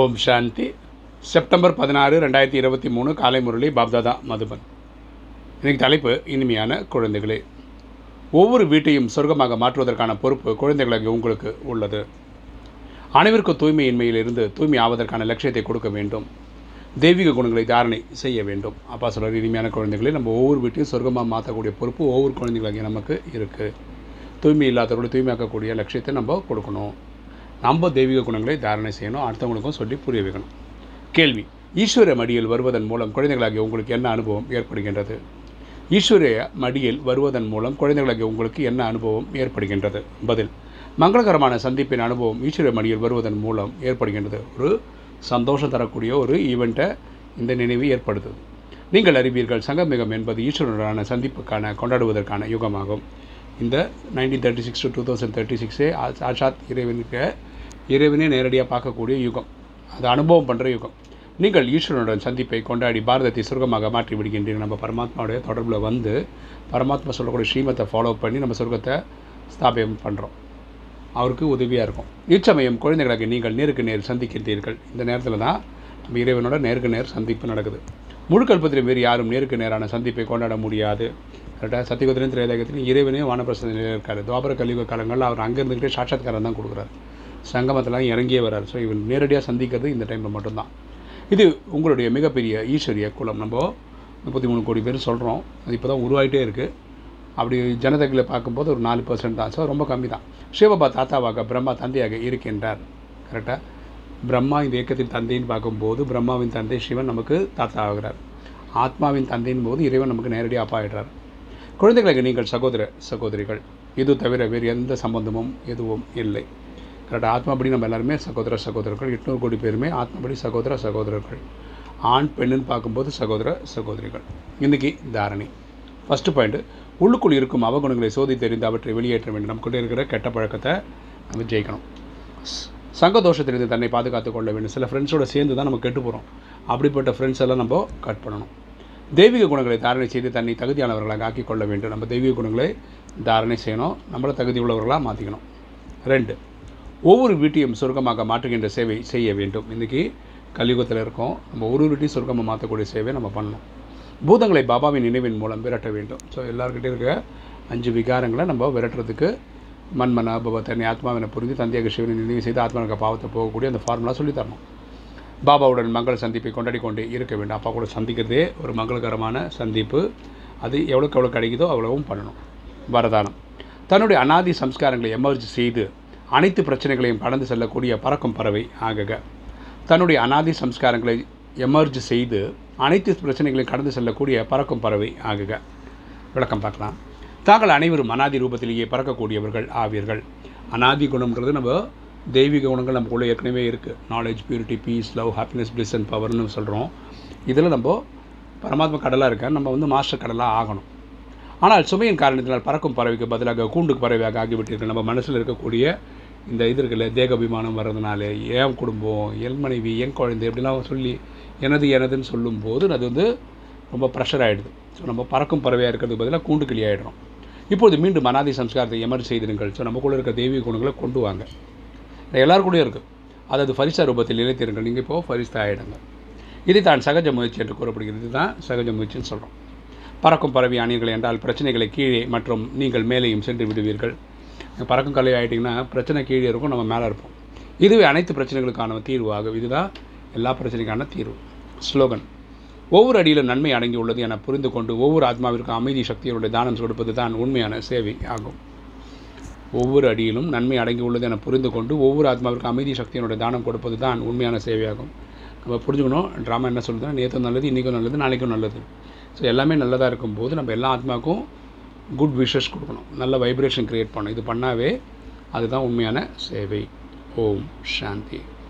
ஓம் சாந்தி. September பதினாறு ரெண்டாயிரத்தி இருபத்தி மூணு காலை முரளி பாப்தாதா மதுபன். இன்னைக்கு தலைப்பு இனிமையான குழந்தைகளே. ஒவ்வொரு வீட்டையும் சொர்க்கமாக மாற்றுவதற்கான பொறுப்பு குழந்தைகளுக்கு உங்களுக்கு உள்ளது. அனைவருக்கும் தூய்மையின்மையிலிருந்து தூய்மை ஆவதற்கான லட்சியத்தை கொடுக்க வேண்டும். தெய்வீக குணங்களை தாரணை செய்ய வேண்டும். அப்பா சொல்கிற இனிமையான குழந்தைகளே நம்ம ஒவ்வொரு வீட்டையும் சொர்க்கமாக மாற்றக்கூடிய பொறுப்பு ஒவ்வொரு குழந்தைகளாகிய நமக்கு இருக்குது தூய்மை இல்லாதவர்களை தூய்மையாக்கக்கூடிய லட்சியத்தை நம்ம கொடுக்கணும். நம்ம தெய்வீக குணங்களை தாரணை செய்யணும் அடுத்தவங்களுக்கும் சொல்லி புரிய வைக்கணும். கேள்வி ஈஸ்வர மடியில் வருவதன் மூலம் குழந்தைகளாகிய உங்களுக்கு என்ன அனுபவம் ஏற்படுகின்றது? ஈஸ்வர மடியில் வருவதன் மூலம் குழந்தைகளாகிய உங்களுக்கு என்ன அனுபவம் ஏற்படுகின்றது? பதில் மங்களகரமான சந்திப்பின் அனுபவம் ஈஸ்வர மடியில் வருவதன் மூலம் ஏற்படுகின்றது. ஒரு சந்தோஷம் தரக்கூடிய ஒரு ஈவெண்ட்டை இந்த நினைவு ஏற்படுத்துது. நீங்கள் அறிவீர்கள் சங்கமிகம் என்பது ஈஸ்வரனுடனான சந்திப்புக்கான கொண்டாடுவதற்கான யுகமாகும். இந்த nineteen thirty six to two thousand thirty சிக்ஸே ஆஷாத் இறைவனுக்கு இறைவனே நேரடியாக பார்க்கக்கூடிய யுகம். அது அனுபவம் பண்ணுற யுகம். நீங்கள் ஈஸ்வரனுடன் சந்திப்பை கொண்டாடி பாரதத்தை சுருகமாக மாற்றி விடுகின்றீர்கள். நம்ம பரமாத்மாவுடைய தொடர்பில் வந்து பரமாத்மா சொல்லக்கூடிய ஸ்ரீமத்தை ஃபாலோ பண்ணி நம்ம சொர்க்கத்தை ஸ்தாபியம் பண்ணுறோம் அவருக்கு உதவியாக இருக்கும். இச்சமயம் குழந்தைகளுக்கு நீங்கள் நேருக்கு நேர் சந்திக்கின்றீர்கள். இந்த நேரத்தில் தான் நம்ம இறைவனோட நேருக்கு நேர் சந்திப்பு நடக்குது. முழு வேறு யாரும் நேருக்கு நேரான சந்திப்பை கொண்டாட முடியாது. கரெக்டாக சத்தியகுதிரையும் திரையதகத்திலும் இறைவனே வானப்பிரசன நிலையில் இருக்கார். துவாபர கலியுக காலங்களில் அவர் அங்கே இருந்துக்கிட்டே சாட்சாத்காரம் தான் கொடுக்குறாரு. சங்கமத்திலாம் இறங்கியே வரார் ஸோ இவன் நேரடியாக சந்திக்கிறது இந்த டைமில் மட்டும்தான். இது உங்களுடைய மிகப்பெரிய ஈஸ்வரிய குலம். நம்ம முப்பத்தி மூணு கோடி பேர் சொல்கிறோம் அது இப்போ தான் உருவாகிட்டே இருக்குது அப்படி ஜனதகளை பார்க்கும்போது ஒரு நாலு பர்சன்ட் தான். ஸோ ரொம்ப கம்மி தான். சிவபா தாத்தாவாக பிரம்மா தந்தையாக இருக்கின்றார். கரெக்டாக பிரம்மா இந்த இயக்கத்தின் தந்தைன்னு பார்க்கும்போது பிரம்மாவின் தந்தை சிவன் நமக்கு தாத்தா ஆகிறார் ஆத்மாவின் தந்தையின் போது இறைவன் நமக்கு நேரடியாக அப்பா ஆகிடுறார் குழந்தைகளுக்கு நீங்கள் சகோதர சகோதரிகள். இது தவிர வேறு எந்த சம்பந்தமும் எதுவும் இல்லை. கரெக்டாக ஆத்மாபடி நம்ம எல்லாருமே சகோதர சகோதரர்கள் எட்நூறு கோடி பேருமே ஆத்மாபடி சகோதர சகோதரர்கள். ஆண் பெண்ணுன்னு பார்க்கும்போது சகோதர சகோதரிகள். இன்றைக்கி தாரணி. ஃபஸ்ட்டு பாயிண்ட்டு உள்ளுக்குள் இருக்கும் அவகுணங்களை சோதி தெரிந்து அவற்றை வெளியேற்ற வேண்டும். நமக்குள்ளே இருக்கிற கெட்ட பழக்கத்தை நம்ம ஜெயிக்கணும். சங்கதோஷத்திலிருந்து தன்னை பாதுகாத்து கொள்ள வேண்டும். சில ஃப்ரெண்ட்ஸோட சேர்ந்து தான் நம்ம கெட்டு போகிறோம் அப்படிப்பட்ட ஃப்ரெண்ட்ஸ் எல்லாம் நம்ம கட் பண்ணணும். தெய்வீக குணங்களை தாரணை செய்து தன்னை தகுதியானவர்களாக ஆக்கிக்கொள்ள வேண்டும். நம்ம தெய்வீக குணங்களை தாரணை செய்யணும். நம்மளை தகுதி உள்ளவர்களாக மாற்றிக்கணும் ரெண்டு ஒவ்வொரு வீட்டையும் சொர்க்கமாக மாற்றுகின்ற சேவை செய்ய வேண்டும். இன்றைக்கி கலியுகத்தில் இருக்கோம். நம்ம ஒரு வீட்டையும் சொர்க்கமாக மாற்றக்கூடிய சேவை நம்ம பண்ணணும். பூதங்களை பாபாவின் நினைவின் மூலம் விரட்ட வேண்டும். ஸோ எல்லாருக்கிட்டே இருக்க அஞ்சு விகாரங்களை நம்ம விரட்டுறதுக்கு மண்மன தன்னை ஆத்மாவினை புரிந்து தந்தையாக சிவனை நினைவு செய்து ஆத்மாவுக்கு பாவத்தை போகக்கூடிய அந்த ஃபார்முலா சொல்லித்தரணும் பாபாவுடன் மங்கள சந்திப்பை கொண்டாடி கொண்டே இருக்க வேண்டும். அப்பா கூட சந்திக்கிறதே ஒரு மங்களகரமான சந்திப்பு. அது எவ்வளோக்கு எவ்வளோ கிடைக்குதோ அவ்வளவும் பண்ணணும். வரதானம். தன்னுடைய அனாதி சம்ஸ்காரங்களை எமர்ஜ் செய்து அனைத்து பிரச்சனைகளையும் கடந்து செல்லக்கூடிய பறக்கும் பறவை ஆகுக. தன்னுடைய அனாதி சம்ஸ்காரங்களை எமர்ஜ் செய்து அனைத்து பிரச்சனைகளையும் கடந்து செல்லக்கூடிய பறக்கும் பறவை ஆகுக. விளக்கம் பார்க்கலாம். தாங்கள் அனைவரும் அனாதி ரூபத்திலேயே பறக்கக்கூடியவர்கள் ஆவீர்கள். அனாதி குணம்ன்றது நம்ம தெய்வீக குணங்கள் நமக்குள்ளே ஏற்கனவே இருக்குது knowledge purity peace love happiness bliss and பவர்னு சொல்கிறோம் இதில் நம்ம பரமாத்மா கடலாக இருக்க நம்ம வந்து மாஸ்டர் கடலாக ஆகணும். ஆனால் சுமையின் காரணத்தினால் பறக்கும் பறவைக்கு பதிலாக கூண்டுக்கு பறவையாக ஆகிவிட்டிருக்கு நம்ம மனசில் இருக்கக்கூடிய இந்த இது இருக்குல்ல தேகாபிமானம் வர்றதுனால என் குடும்பம் என் மனைவி என் குழந்தை இப்படிலாம் சொல்லி எனது எனதுன்னு சொல்லும்போது அது வந்து ரொம்ப ப்ரெஷர் ஆகிடுது ஸோ நம்ம பறக்கும் பறவையாக இருக்கிறதுக்கு பதிலாக கூண்டு கிளி ஆகிடுறோம் இப்போது மீண்டும் அனாதி சம்ஸ்காரத்தை எமர் செய்திருங்கள். ஸோ நமக்குள்ளே இருக்க தெய்வீக குணங்களை கொண்டு வாங்க. எல்லாருக்குள்ளேயும் இருக்குது அது அது ஃபரிசா ரூபத்தில் நிலைத்திருங்கள். நீங்கள் இப்போது ஃபரிஸ்தா ஆகிடுங்க இதை தான் சகஜ முயற்சி என்று கூறப்படுகிறது. இதுதான் சகஜ முயற்சின்னு சொல்கிறோம் பறக்கும் பறவை அணிகள் என்றால் பிரச்சனைகளை கீழே மற்றும் நீங்கள் மேலேயும் சென்று விடுவீர்கள். பறக்கும் கலை ஆகிட்டிங்கன்னா பிரச்சனை கீழே இருக்கும் நம்ம மேலே இருப்போம். இதுவே அனைத்து பிரச்சனைகளுக்கான தீர்வு ஆகும் இதுதான் எல்லா பிரச்சனைக்கான தீர்வு. ஸ்லோகன். ஒவ்வொரு அடியிலும் நன்மை அடங்கி உள்ளது என புரிந்து கொண்டு ஒவ்வொரு ஆத்மாவிற்கும் அமைதி சக்தியோடைய தானம் கொடுப்பது தான் உண்மையான சேவை ஆகும். ஒவ்வொரு அடியிலும் நன்மை அடங்கி உள்ளது என புரிந்து கொண்டு ஒவ்வொரு ஆத்மாவிற்கும் அமைதி சக்தியினுடைய தானம் கொடுப்பது தான் உண்மையான சேவையாகும் நம்ம புரிஞ்சுக்கணும் ட்ராமா என்ன சொல்லுதுன்னா நேற்று நல்லது இன்றைக்கும் நல்லது நாளைக்கும் நல்லது. ஸோ எல்லாமே நல்லதாக இருக்கும்போது நம்ம எல்லா ஆத்மாவுக்கும் குட் விஷஸ் கொடுக்கணும். நல்ல வைப்ரேஷன் க்ரியேட் பண்ணணும். இது பண்ணாவே அதுதான் உண்மையான சேவை. ஓம் சாந்தி.